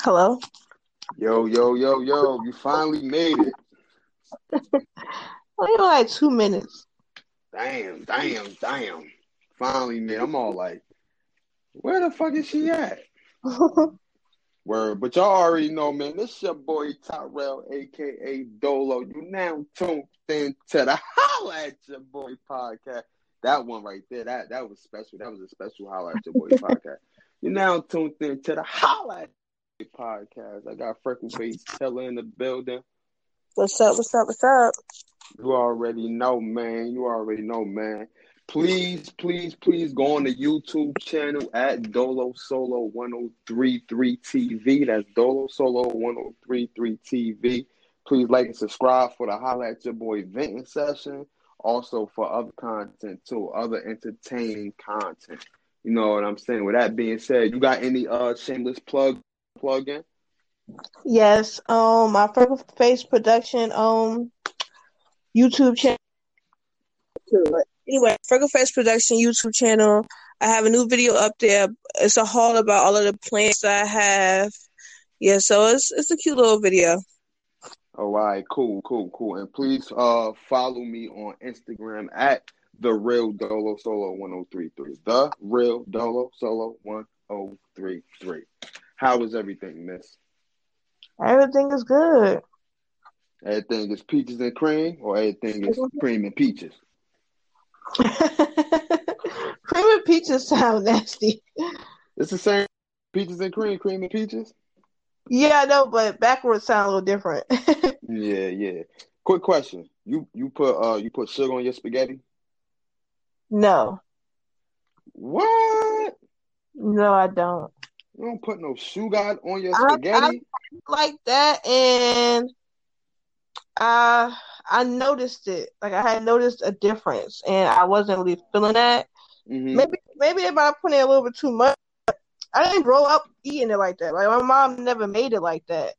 Hello. Yo, yo, yo, yo! You finally made it. Only like two minutes. Damn, damn, damn! Finally made. I'm all like, where the fuck is she at? Word, but y'all already know, man. This your boy Tyrell, aka Dolo. You now tuned in to the Holla at Your Boy podcast. That one right there, that that was special. That was a special Holla at Your Boy podcast. You now tuned in to the Holla at podcast. I got Freckle Face Teller in the building. What's up? What's up? What's up? You already know, man. You already know, man. Please, please, please go on the YouTube channel at Dolo Solo 1033 TV. That's Dolo Solo 1033 TV. Please like and subscribe for the Holla at Your Boy venting session. Also for other content too, other entertaining content. You know what I'm saying? With that being said, you got any uh shameless plug plug in? Yes. Um, my Freckle Face production um YouTube channel. Anyway, Freckle Face production YouTube channel. I have a new video up there. It's a haul about all of the plants I have. Yeah, so it's it's a cute little video. All right, cool, cool, cool. And please uh follow me on Instagram at the real Dolo Solo 1033. The real Dolo Solo 1033. How is everything, miss? Everything is good. Everything is peaches and cream, or everything is cream and peaches? cream and peaches sound nasty. It's the same peaches and cream, cream and peaches. Yeah, I know, but backwards sound a little different. Yeah, yeah. Quick question: you you put uh you put sugar on your spaghetti? no, What? no, I don't. You don't put no sugar on your I, I spaghetti? like that, and I I noticed it. Like I had noticed a difference, and I wasn't really feeling that. hmm Maybe maybe if I put in a little bit too much. I didn't grow up eating it like that. Like my mom never made it like that,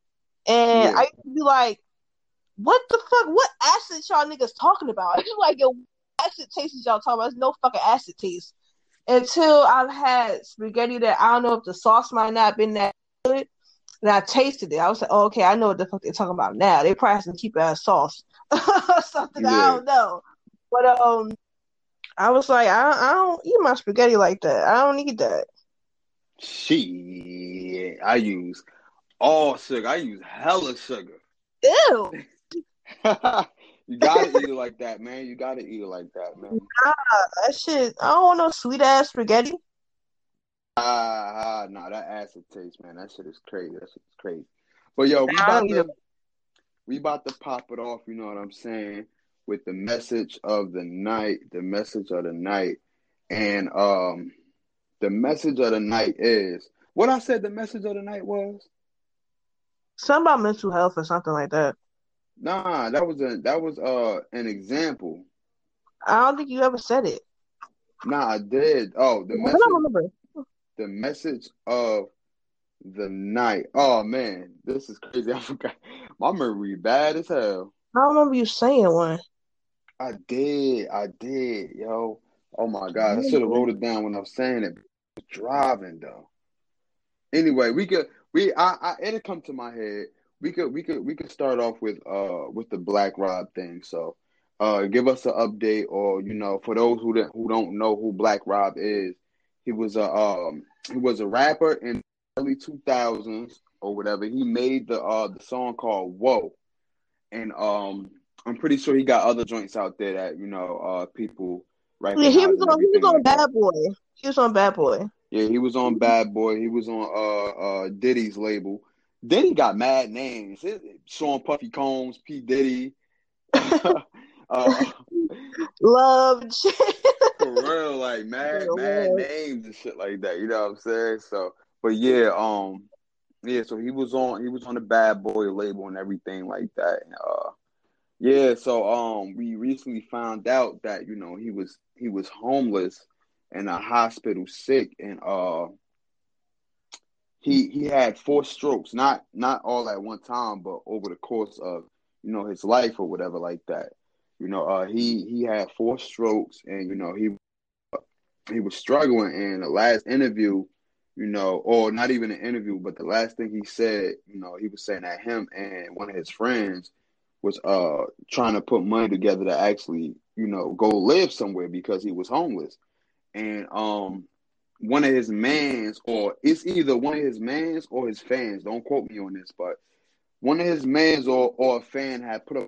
and Yeah. I used to be like, "What the fuck? What acid y'all niggas talking about?" It's like, "Yo, acid taste is y'all talking about? There's no fucking acid taste." Until I've had spaghetti that I don't know if the sauce might not been that good, and I tasted it. I was like, oh, "Okay, I know what the fuck they're talking about now. They probably some cheap ass sauce, or something. I don't know." But um, I was like, I, I don't eat my spaghetti like that. I don't need that. Shit, I use all sugar. I use hella sugar. Ew. you gotta eat it like that, man. You gotta eat it like that, man. Nah, that shit. I don't want no sweet ass spaghetti. Ah, ah, nah, that acid taste, man. That shit is crazy. That shit is crazy. But yo, we about to we about to pop it off. You know what I'm saying? With the message of the night, the message of the night, and um, the message of the night is what I said. The message of the night was. Something about mental health or something like that. Nah, that was a that was uh an example. I don't think you ever said it. Nah, I did. Oh, the message, I don't remember. the message of the night. Oh man, this is crazy. I forgot. My memory bad as hell. I don't remember you saying one. I did. I did, yo. Oh my god, I should have wrote it down when I was saying it. Driving though. Anyway, we could we I, I it'll come to my head. We could we could we could start off with uh with the Black Rob thing. So uh give us an update or you know for those who don't who don't know who Black Rob is, he was a um he was a rapper in the early two thousands or whatever. He made the uh the song called Whoa. And um I'm pretty sure he got other joints out there that, you know, uh people Yeah, he was on. He was on like that. Bad Boy. He was on Bad Boy. Yeah, he was on Bad Boy. He was on uh uh Diddy's label. Diddy got mad names. It- Sean Puffy Combs, P. Diddy. uh, Love. for real, like mad, For mad real. names and shit like that. You know what I'm saying? So, but yeah, um, yeah. So he was on, he was on the Bad Boy label and everything like that. Uh, yeah. So, um, we recently found out that you know he was he was homeless in a hospital, sick, and uh, he he had four strokes, not not all at one time, but over the course of you know his life or whatever like that. You know, uh, he he had four strokes, and you know he he was struggling. And the last interview, you know, or not even an interview, but the last thing he said, you know, he was saying that him and one of his friends was uh trying to put money together to actually, you know, go live somewhere because he was homeless. And um one of his mans, or it's either one of his mans or his fans, don't quote me on this, but one of his mans or, or a fan had put up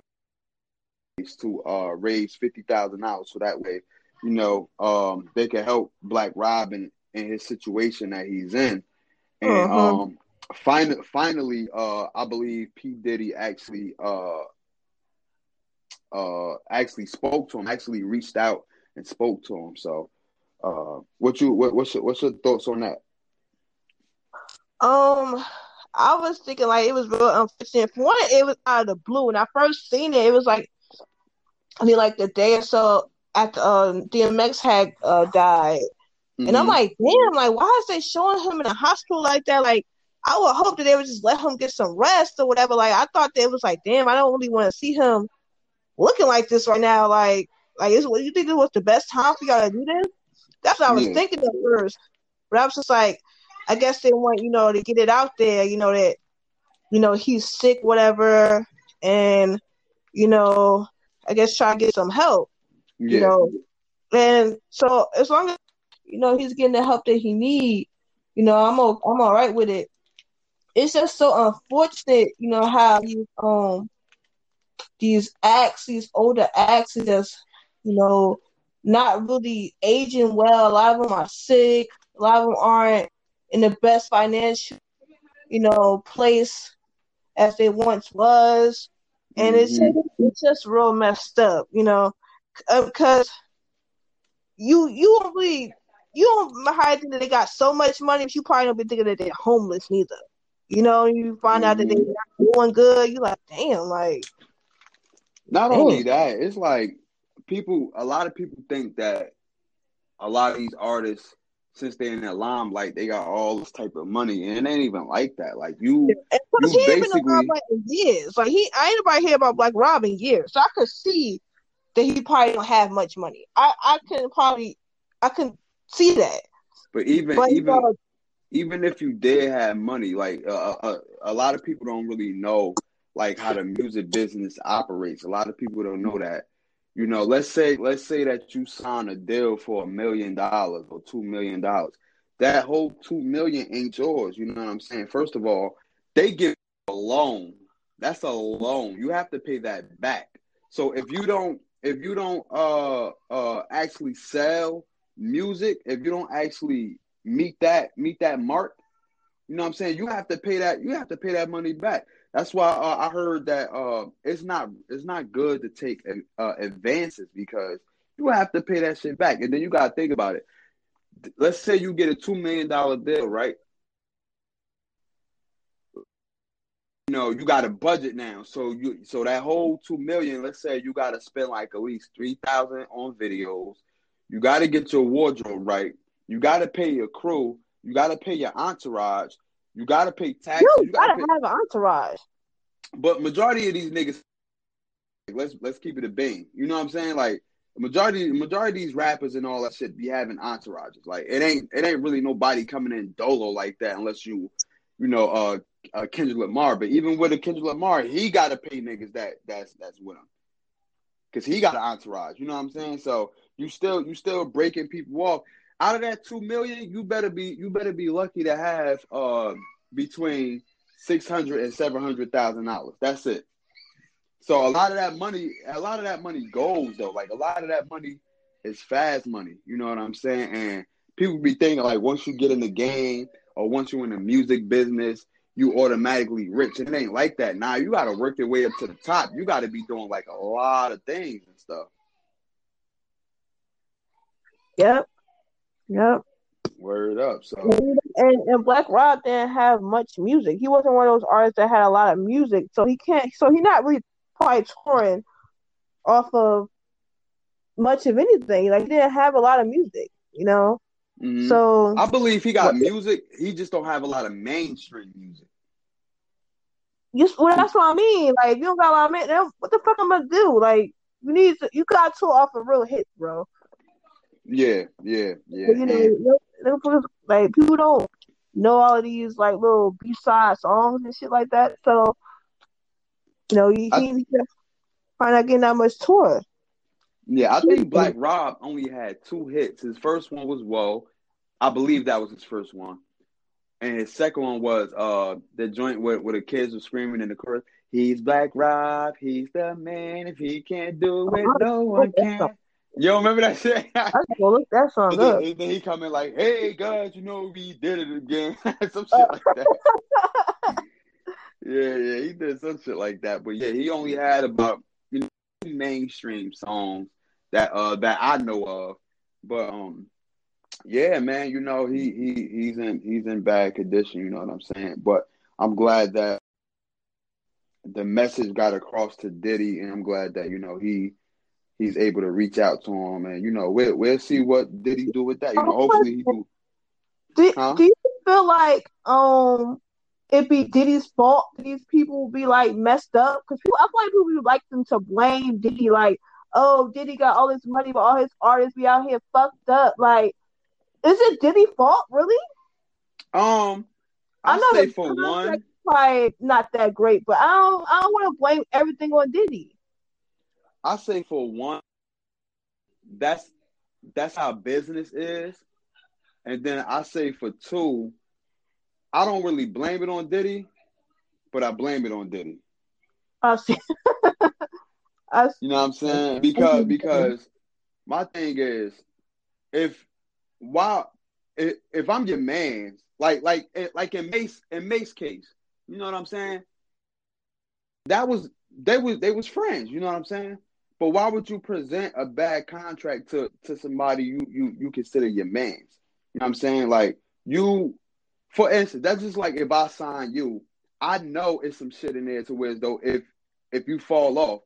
to uh raise fifty thousand dollars so that way, you know, um they can help Black Robin in his situation that he's in. And uh-huh. um finally finally uh I believe P. Diddy actually uh uh actually spoke to him, actually reached out and spoke to him. So uh what you what, what's your, what's your thoughts on that? Um I was thinking like it was real unfortunate. For one, it was out of the blue. When I first seen it, it was like I mean like the day or so after um, DMX had uh, died. Mm-hmm. And I'm mm-hmm. like, damn, like why is they showing him in a hospital like that? Like I would hope that they would just let him get some rest or whatever. Like I thought they was like, damn, I don't really want to see him looking like this right now. Like, like is what you think it was the best time for y'all to do this? That's what I was yeah. thinking at first. But I was just like, I guess they want, you know, to get it out there, you know, that, you know, he's sick, whatever, and, you know, I guess try to get some help. Yeah. You know. And so as long as you know he's getting the help that he need, you know, I'm o- I'm all right with it. It's just so unfortunate, you know, how you um these acts, these older acts, just you know not really aging well. A lot of them are sick. A lot of them aren't in the best financial, you know, place as they once was, and mm-hmm. it's it's just real messed up, you know, because uh, you you don't really you don't hide that they got so much money, but you probably don't be thinking that they're homeless neither. You know, you find mm-hmm. out that they're mm-hmm. not doing good. you're like, damn, like. Not damn. only that, it's like people. A lot of people think that a lot of these artists since they're in that limelight, they got all this type of money, and it ain't even like that. Like you, you he basically been years. Like he, I ain't nobody hear about Black Robin years, so I could see that he probably don't have much money. I, I can probably, I can see that. But even, but, even, uh, even if you did have money, like uh, uh, a lot of people don't really know like how the music business operates. A lot of people don't know that. You know, let's say let's say that you sign a deal for a million dollars or two million dollars. That whole two million ain't yours. You know what I'm saying? First of all, they give a loan. That's a loan. You have to pay that back. So if you don't if you don't uh uh actually sell music, if you don't actually meet that meet that mark, you know what I'm saying? You have to pay that you have to pay that money back. That's why uh, I heard that uh, it's not it's not good to take uh, advances because you have to pay that shit back, and then you gotta think about it. Let's say you get a two million dollar deal, right? You know, you got a budget now, so you so that whole two million. Let's say you got to spend like at least three thousand on videos. You got to get your wardrobe right. You got to pay your crew. You got to pay your entourage. You gotta pay taxes. You, you gotta, gotta pay... have an entourage. But majority of these niggas, let's let's keep it a bang. You know what I'm saying? Like majority majority of these rappers and all that shit be having entourages. Like it ain't it ain't really nobody coming in dolo like that unless you, you know, uh, uh Kendrick Lamar. But even with a Kendrick Lamar, he gotta pay niggas that that's that's with him. Cause he got an entourage. You know what I'm saying? So you still you still breaking people off out of that two million, you better be you better be lucky to have uh, between six hundred and seven hundred thousand dollars. That's it. So a lot of that money, a lot of that money goes though. Like a lot of that money is fast money. You know what I'm saying? And people be thinking like once you get in the game or once you're in the music business, you automatically rich. It ain't like that. Now you got to work your way up to the top. You got to be doing like a lot of things and stuff. Yep. Yep. Word up. So and, and Black Rob didn't have much music. He wasn't one of those artists that had a lot of music, so he can't. So he's not really probably touring off of much of anything. Like he didn't have a lot of music, you know. Mm-hmm. So I believe he got music. He just don't have a lot of mainstream music. You, well, that's what I mean. Like, you don't got a lot of man. What the fuck I'm gonna do? Like, you need to. You got to off of real hits, bro. Yeah, yeah, yeah. you know, like people don't know all of these like little B side songs and shit like that. So you know, he, I, he probably not getting that much tour. Yeah, I think Black Rob only had two hits. His first one was "Whoa," I believe that was his first one, and his second one was uh the joint where, where the kids were screaming in the chorus. He's Black Rob, he's the man. If he can't do it, oh, no one can. Yo, remember that shit? I go look that song up. Then, then he come in like, "Hey guys, you know we did it again," some shit like that. yeah, yeah, he did some shit like that. But yeah, he only had about you know mainstream songs that uh that I know of. But um, yeah, man, you know he he he's in he's in bad condition. You know what I'm saying? But I'm glad that the message got across to Diddy, and I'm glad that you know he he's able to reach out to him, and you know we'll we'll see what did he do with that. You know, hopefully he do. Do, huh? do you feel like um it be Diddy's fault these people be like messed up? Because people, I feel like people like them to blame Diddy, like, oh, Diddy got all this money, but all his artists be out here fucked up. Like, is it Diddy's fault, really? Um, I, I know say for one, probably not that great, but I don't, I don't want to blame everything on Diddy. I say for one, that's that's how business is, and then I say for two, I don't really blame it on Diddy, but I blame it on Diddy. I see. I see. You know what I'm saying? Because because my thing is, if while if, if I'm your man, like like eh, like in Mase in Mase case, you know what I'm saying? That was they was they was friends. You know what I'm saying? But why would you present a bad contract to to somebody you you you consider your man's? You know what I'm saying? Like you, for instance, that's just like if I sign you, I know it's some shit in there to where though if if you fall off,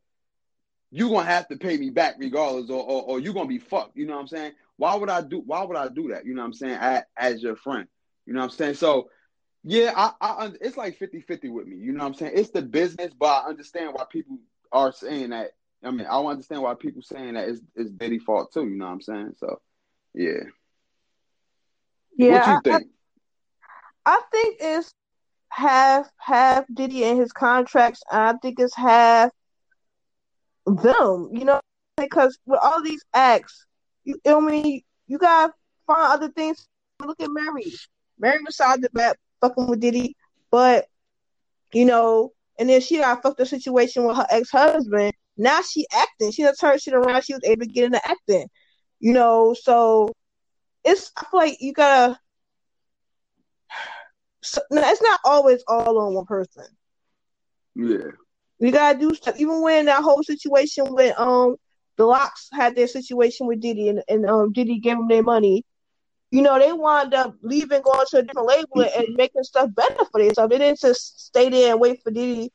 you're gonna have to pay me back regardless, or, or, or you're gonna be fucked. You know what I'm saying? Why would I do why would I do that? You know what I'm saying? As, as your friend. You know what I'm saying? So yeah, I, I it's like 50-50 with me. You know what I'm saying? It's the business, but I understand why people are saying that I mean, I don't understand why people saying that it's, it's Diddy fault too. You know what I'm saying? So, yeah. Yeah. What you think? I, I think it's half half Diddy and his contracts. I think it's half them. You know, because with all these acts, you, I mean, you gotta find other things. Look at Mary. Mary was out the back fucking with Diddy, but you know, and then she got fucked the situation with her ex husband now she acting. She just turned shit around. She was able to get into acting. You know, so it's I feel like you gotta. So, it's not always all on one person. Yeah. You gotta do stuff. Even when that whole situation with um the LOX had their situation with Diddy and, and um Diddy gave them their money. You know, they wound up leaving, going to a different label and making stuff better for themselves. They didn't just stay there and wait for Diddy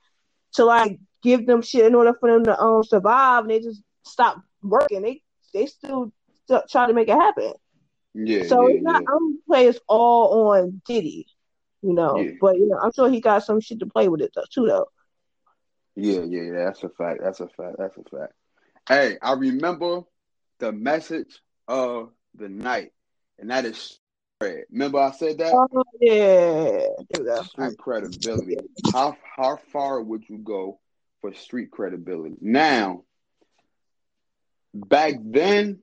to like give them shit in order for them to um survive. And they just stop working. They they still, still try to make it happen. Yeah. So yeah, it's not. Yeah. I'm play it's all on Diddy, you know. Yeah. But you know, I'm sure he got some shit to play with it though, too, though. Yeah, yeah, yeah. That's a fact. That's a fact. That's a fact. Hey, I remember the message of the night, and that is spread. Remember I said that? Oh, yeah. Street credibility. How how far would you go for street credibility. Now, back then,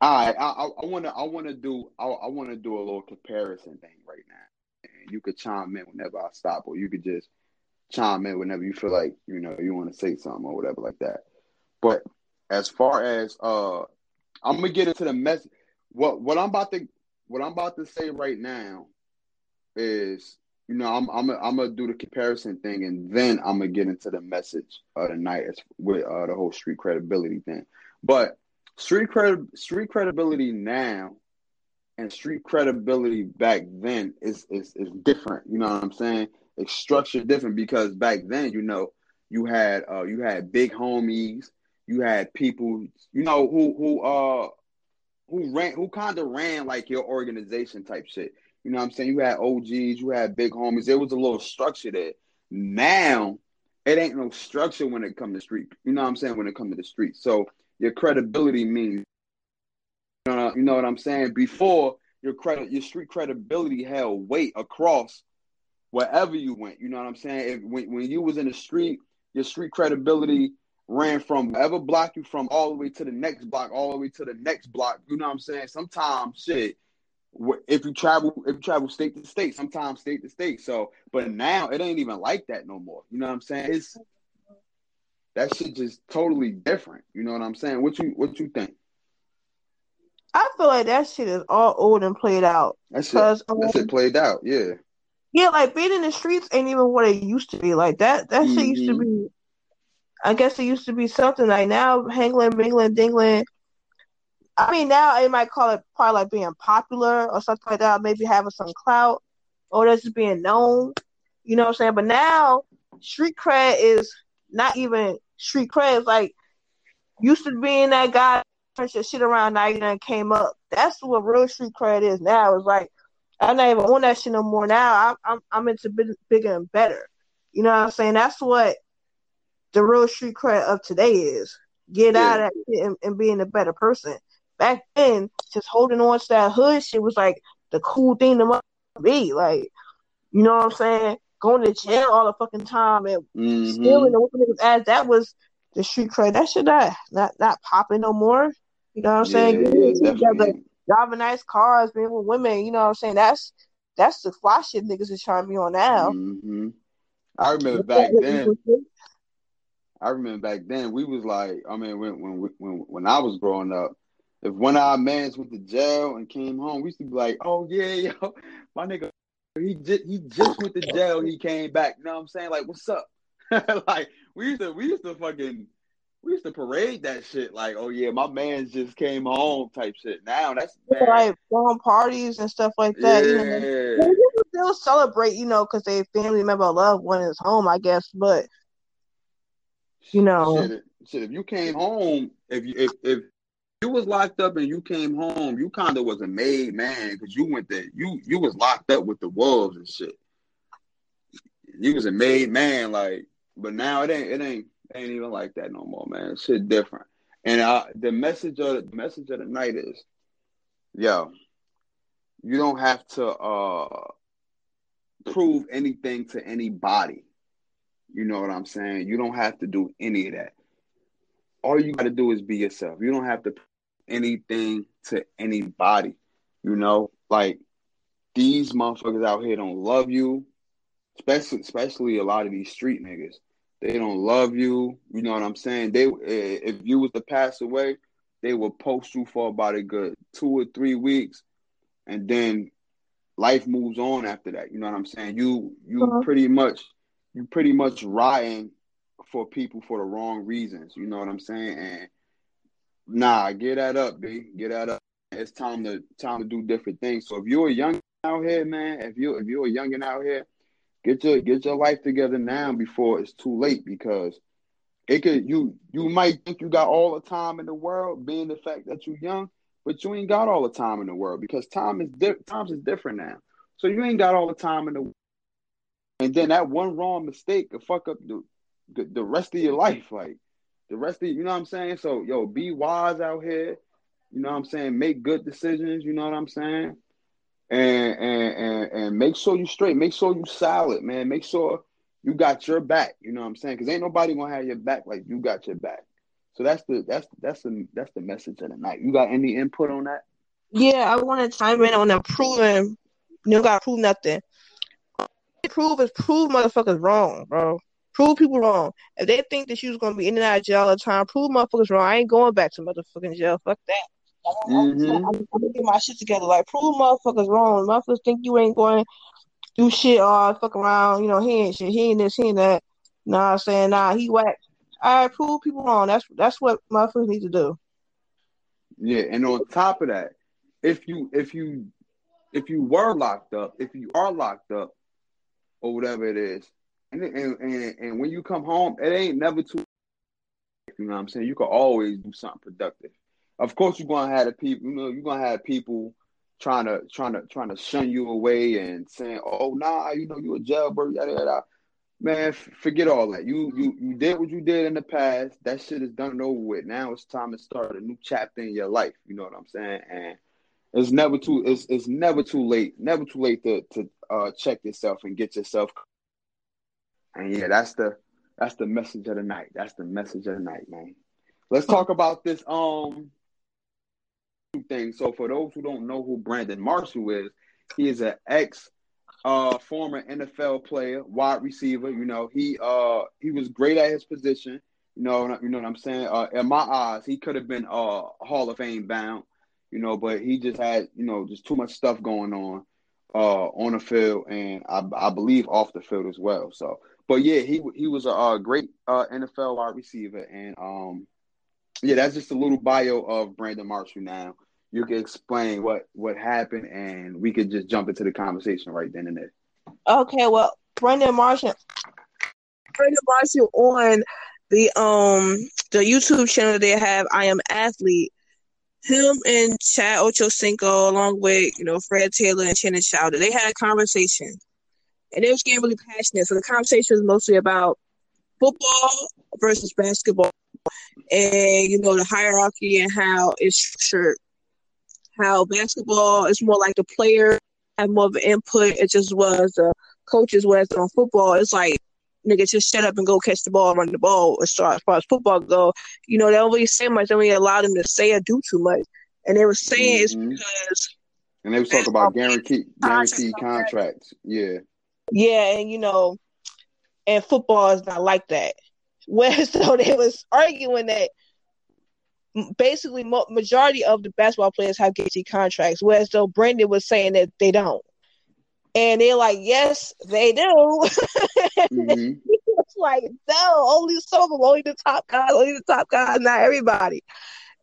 I I want to I want to do I, I want to do a little comparison thing right now. And you could chime in whenever I stop, or you could just chime in whenever you feel like you know you want to say something or whatever like that. But as far as uh, I'm gonna get into the mess. What what I'm about to what I'm about to say right now is you know, I'm I'm a, I'm gonna do the comparison thing, and then I'm gonna get into the message of the night with uh, the whole street credibility thing. But street cred street credibility now and street credibility back then is is is different. You know what I'm saying? It's structured different because back then, you know, you had uh you had big homies, you had people, you know, who who uh who ran who kind of ran like your organization type shit. You know what I'm saying? You had OGs, you had big homies. There was a little structure there. Now, it ain't no structure when it comes to street. You know what I'm saying? When it comes to the street. So your credibility means, you know, you know what I'm saying? Before, your credit, your street credibility held weight across wherever you went. You know what I'm saying? If, when when you was in the street, your street credibility ran from whatever block you from all the way to the next block, all the way to the next block. You know what I'm saying? Sometimes shit. If you travel, if you travel state to state, sometimes state to state. So, but now it ain't even like that no more. You know what I'm saying? It's that shit just totally different. You know what I'm saying? What you what you think? I feel like that shit is all old and played out. That's it. Um, that shit played out. Yeah. Yeah, like being in the streets ain't even what it used to be. Like that. That mm-hmm. shit used to mm-hmm. be. I guess it used to be something like now, hangling, mingling, dingling. I mean, now they might call it probably like being popular or something like that. Maybe having some clout or just being known. You know what I'm saying? But now, street cred is not even street cred. It's like used to being that guy turn your shit around now you done came up. That's what real street cred is now. It's like I'm not even on that shit no more now. I'm I'm, I'm into big, bigger and better. You know what I'm saying? That's what the real street cred of today is. Get yeah. out of that and, and being a better person. Back then, just holding on to that hood shit was like the cool thing to be. Like, you know what I'm saying? Going to jail all the fucking time and mm-hmm. stealing the niggas ass. That was the street cred. That should not not not popping no more. You know what I'm saying? Yeah, together, driving nice cars, being with women. You know what I'm saying? That's that's the fly shit niggas is trying to be on now. Mm-hmm. I remember back then. I remember back then we was like, I mean, when when when when I was growing up, if one of our mans went to jail and came home, we used to be like, oh yeah, yo, my nigga, he just he just went to jail, he came back. You know what I'm saying? Like, what's up? like we used to we used to fucking we used to parade that shit like, oh yeah, my man just came home type shit. Now that's man. like going parties and stuff like that. Yeah. You know, people still celebrate, you know, because their family member, loved one is home, I guess. But you know, shit, shit, if you came home, if you if if you was locked up and you came home, you kind of was a made man because you went there. You you was locked up with the wolves and shit. You was a made man, like. But now it ain't it ain't ain't even like that no more, man. Shit different. And I, the message of the message of the night is, yo, you don't have to uh prove anything to anybody. You know what I'm saying? You don't have to do any of that. All you got to do is be yourself. You don't have to anything to anybody. You know, like these motherfuckers out here don't love you, especially especially a lot of these street niggas. They don't love you. You know what I'm saying? They if you was to pass away, they will post you for about a good two or three weeks, and then life moves on after that. You know what I'm saying? You you uh-huh. pretty much you pretty much riding for people for the wrong reasons. You know what I'm saying? And nah, get that up, B. Get that up. It's time to time to do different things. So if you're young out here, man, if you if you're a youngin out here, Get your get your life together now before it's too late because it could you you might think you got all the time in the world, being the fact that you're young, but you ain't got all the time in the world because time is di- times is different now. So you ain't got all the time in the world. and then that one wrong mistake could fuck up the the rest of your life, like the rest of you know what I'm saying. So yo, be wise out here. You know what I'm saying. Make good decisions. You know what I'm saying and and and, and make sure you straight. Make sure you solid, man. Make sure you got your back. You know what I'm saying? Because ain't nobody gonna have your back like you got your back. So that's the that's that's the that's the message of the night. You got any input on that? Yeah, I want to chime in on the proving. You don't gotta prove nothing. Prove is prove motherfuckers wrong, bro. Prove people wrong. If they think that you was gonna be in and out of jail all the time, prove motherfuckers wrong. I ain't going back to motherfucking jail. Fuck that. Mm-hmm. I'm, I'm, get my shit together. Like, prove motherfuckers wrong. Motherfuckers think you ain't going to do shit or fuck around. You know, he ain't shit. He ain't this, he ain't that. Nah, I'm saying, nah, he whack. All right, prove people wrong. That's that's what motherfuckers need to do. Yeah, and on top of that, if you if you if you were locked up, if you are locked up, or whatever it is, and and and, when you come home, it ain't never too. You know what I'm saying? You can always do something productive of course you're gonna have the people, you know, you're gonna have people trying to trying to trying to shun you away and saying, "Oh, nah, you know, you a jailbird." Yada yada. Man, f- forget all that. You you you did what you did in the past. That shit is done and over with. Now it's time to start a new chapter in your life. You know what I'm saying? And it's never too it's it's never too late, never too late to to uh, check yourself and get yourself. And yeah, that's the that's the message of the night. That's the message of the night, man. Let's talk about this um thing. So for those who don't know who Brandon Marshall is, he is an ex uh former NFL player, wide receiver. You know, he uh he was great at his position. You know, you know what I'm saying. Uh, in my eyes, he could have been uh Hall of Fame bound. You know, but he just had you know just too much stuff going on uh on the field and I, I believe off the field as well. So, but yeah, he he was a, a great uh, NFL wide receiver and um yeah, that's just a little bio of Brandon Marshall now you can explain what what happened, and we could just jump into the conversation right then and there. Okay, well, Brandon Marshall, Brandon Marshall on the um the YouTube channel they have, I am athlete. Him and Chad Ochocinco, along with you know Fred Taylor and Channing Crowder, they had a conversation, and they was getting really passionate. So the conversation was mostly about football versus basketball, and you know the hierarchy and how it's structured how basketball is more like the player have more of an input. It just was the coaches. Whereas on football, it's like nigga just shut up and go catch the ball run the ball. As far as, far as football go, you know they don't really say much. They don't really allow them to say or do too much. And they were saying mm-hmm. it's because. And they was talking about guaranteed guaranteed contracts. Yeah. Yeah, and you know, and football is not like that. Where so they was arguing that basically majority of the basketball players have guaranteed contracts, whereas though Brandon was saying that they don't. And they're like, yes, they do. mm-hmm. it's like, no, only some of them, only the top guys, only the top guys, not everybody.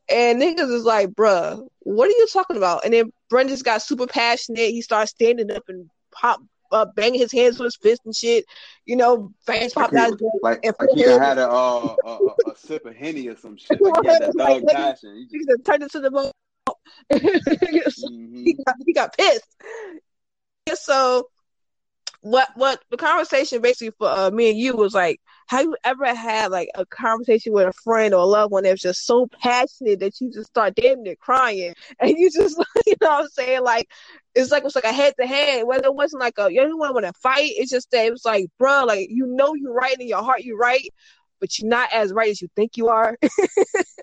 And niggas is like, bruh, what are you talking about? And then Brandon's got super passionate. He starts standing up and pop uh, banging his hands with his fist and shit. You know, fans popped out. Like, and like he had a, uh, a, a, sip of henny or some shit. Like he had that like, passion. He just, just turned into the boat. mm-hmm. he, got, he got pissed. So what what the conversation basically for uh, me and you was like, have you ever had like a conversation with a friend or a loved one that's just so passionate that you just start damn near crying? And you just you know what I'm saying? Like it's like it's like a head to head whether it wasn't like a you don't want to fight? It's just that it was like bro like you know you're right in your heart you're right but you're not as right as you think you are.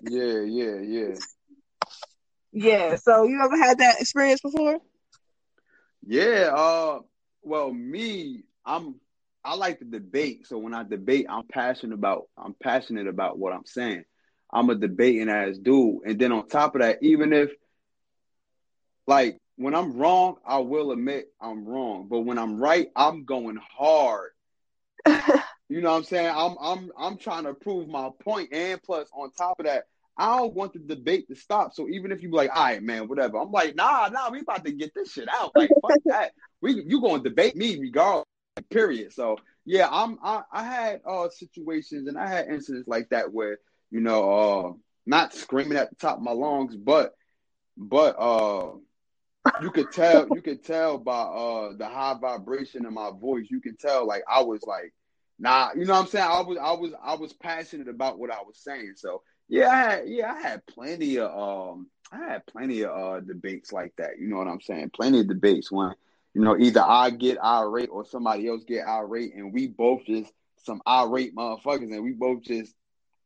Yeah yeah yeah. Yeah so you ever had that experience before? Yeah uh well, me, I'm I like to debate. So when I debate, I'm passionate about I'm passionate about what I'm saying. I'm a debating ass dude. And then on top of that, even if like when I'm wrong, I will admit I'm wrong. But when I'm right, I'm going hard. you know what I'm saying? I'm I'm I'm trying to prove my point. And plus on top of that, I don't want the debate to stop. So even if you be like, all right, man, whatever, I'm like, nah, nah, we about to get this shit out. Like, fuck that we you gonna debate me regardless. Period. So yeah, I'm I, I had uh situations and I had incidents like that where you know uh not screaming at the top of my lungs, but but uh you could tell you could tell by uh the high vibration in my voice. You can tell like I was like nah, you know what I'm saying? I was I was I was passionate about what I was saying. So yeah, I had, yeah, I had plenty of um I had plenty of uh debates like that. You know what I'm saying? Plenty of debates when you know, either I get irate or somebody else get irate, and we both just some irate motherfuckers, and we both just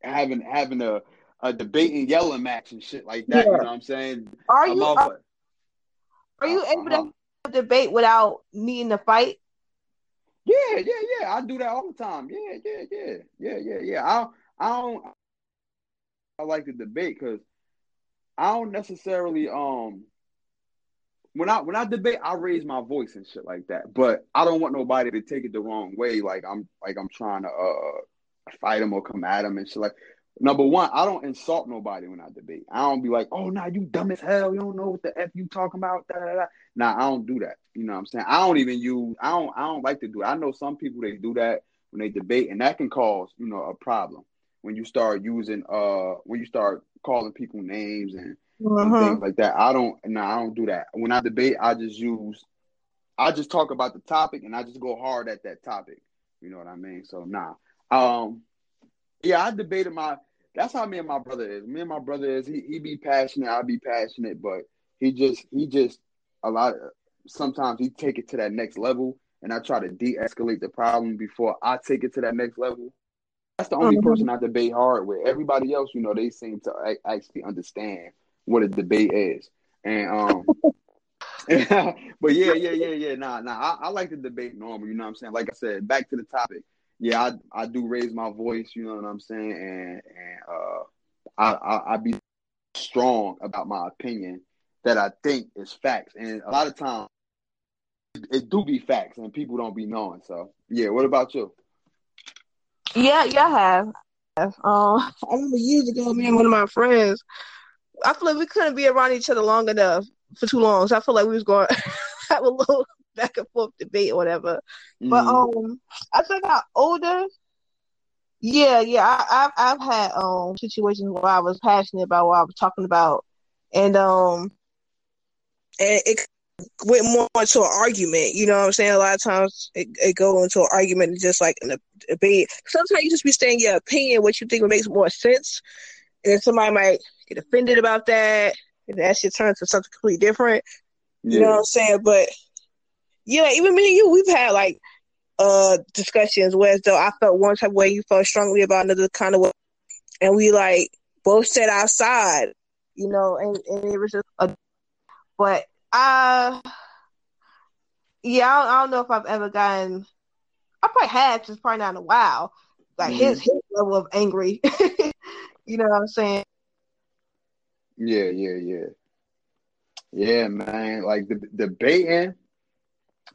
having having a a debate and yelling match and shit like that. Yeah. You know what I'm saying? Are you are, are, you able uh-huh. to debate without needing to fight? Yeah, yeah, yeah. I do that all the time. Yeah, yeah, yeah, yeah, yeah, yeah. I I don't I like to debate because I don't necessarily um when I when I debate, I raise my voice and shit like that. But I don't want nobody to take it the wrong way. Like I'm like I'm trying to uh fight them or come at them and shit. Like number one, I don't insult nobody when I debate. I don't be like, oh nah, you dumb as hell. You don't know what the f you talking about. Da, da, da. Nah, I don't do that. You know what I'm saying? I don't even use. I don't. I don't like to do. It. I know some people they do that when they debate, and that can cause you know a problem when you start using uh when you start calling people names and uh-huh. things like that. I don't. No, I don't do that. When I debate, I just use. I just talk about the topic and I just go hard at that topic. You know what I mean? So nah. Um. Yeah, I debated my. That's how me and my brother is. Me and my brother is. He he be passionate. I be passionate, but he just he just a lot. Of, sometimes he take it to that next level, and I try to de-escalate the problem before I take it to that next level. That's the only mm-hmm. person I debate hard with. Everybody else, you know, they seem to actually understand what a debate is, and um. but yeah, yeah, yeah, yeah. Nah, nah. I, I like to debate normal. You know what I'm saying? Like I said, back to the topic. Yeah, I I do raise my voice. You know what I'm saying? And and uh, I I, I be strong about my opinion that I think is facts. And a lot of times it do be facts and people don't be knowing. So yeah, what about you? Yeah, yeah, I have. Um, I remember years ago, me and one of my friends, I feel like we couldn't be around each other long enough for too long. So I feel like we was going to have a little back and forth debate or whatever. Mm. But um, as I got older, yeah, yeah, I, have I've had um situations where I was passionate about what I was talking about, and um, and it went more into an argument. You know what I'm saying? A lot of times it, it go into an argument, and just like in a debate. Sometimes you just be saying your opinion, what you think would make more sense, and then somebody might get offended about that, and that should turn to something completely different. Yeah. You know what I'm saying? But yeah, even me and you, we've had like uh discussions where as though I felt one type of way, you felt strongly about another kind of way, and we like both said outside, you know, and, and it was just a but I, yeah, I don't, I don't, know if I've ever gotten. I probably have, just probably not in a while. Like mm-hmm. his his level of angry. you know what I'm saying? Yeah, yeah, yeah, yeah, man. Like the debating,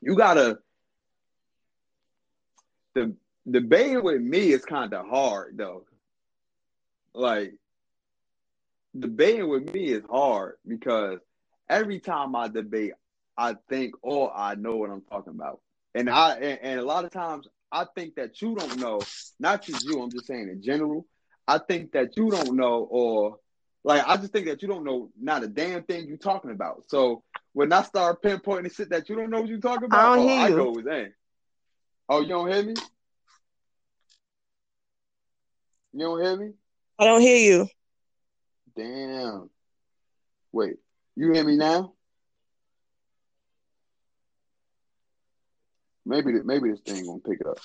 you gotta. The debating with me is kind of hard though. Like debating with me is hard because every time I debate, I think, oh, I know what I'm talking about. And I and, and, a lot of times I think that you don't know, not just you, I'm just saying in general. I think that you don't know, or like I just think that you don't know not a damn thing you're talking about. So when I start pinpointing the shit that you don't know what you're talking about, I, don't oh, hear I you. go with that. Oh, you don't hear me? You don't hear me? I don't hear you. Damn. Wait. You hear me now? Maybe maybe this thing gonna pick up.